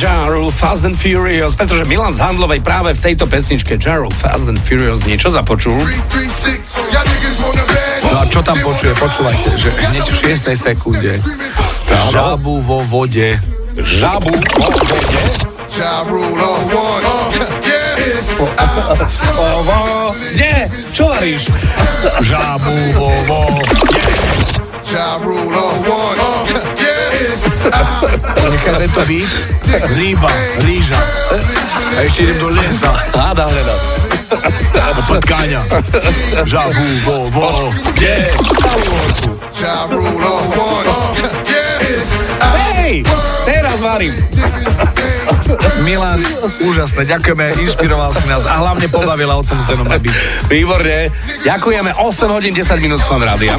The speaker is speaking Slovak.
Jarul Fast and Furious, pretože Milan z Handlovej práve v tejto pesničke Jarul Fast and Furious niečo započul. No a čo tam počuje? Počúvajte, že hneď v 6. sekunde žabu vo vode. Žabu vo vode? Kde? Čo varíš? Žabu vo vode. Nechaj tento beat. Ryba, rýža. A ešte idem do lesa. Háda hľadať. Do potkáňa. Žabu vo vode. Hej, teraz varím. Milan, úžasné, ďakujeme, inšpiroval si nás a hlavne pobavila o tom s Denom Rabík. Výborne. Ďakujeme 8 hodín 10 minút fan rádia.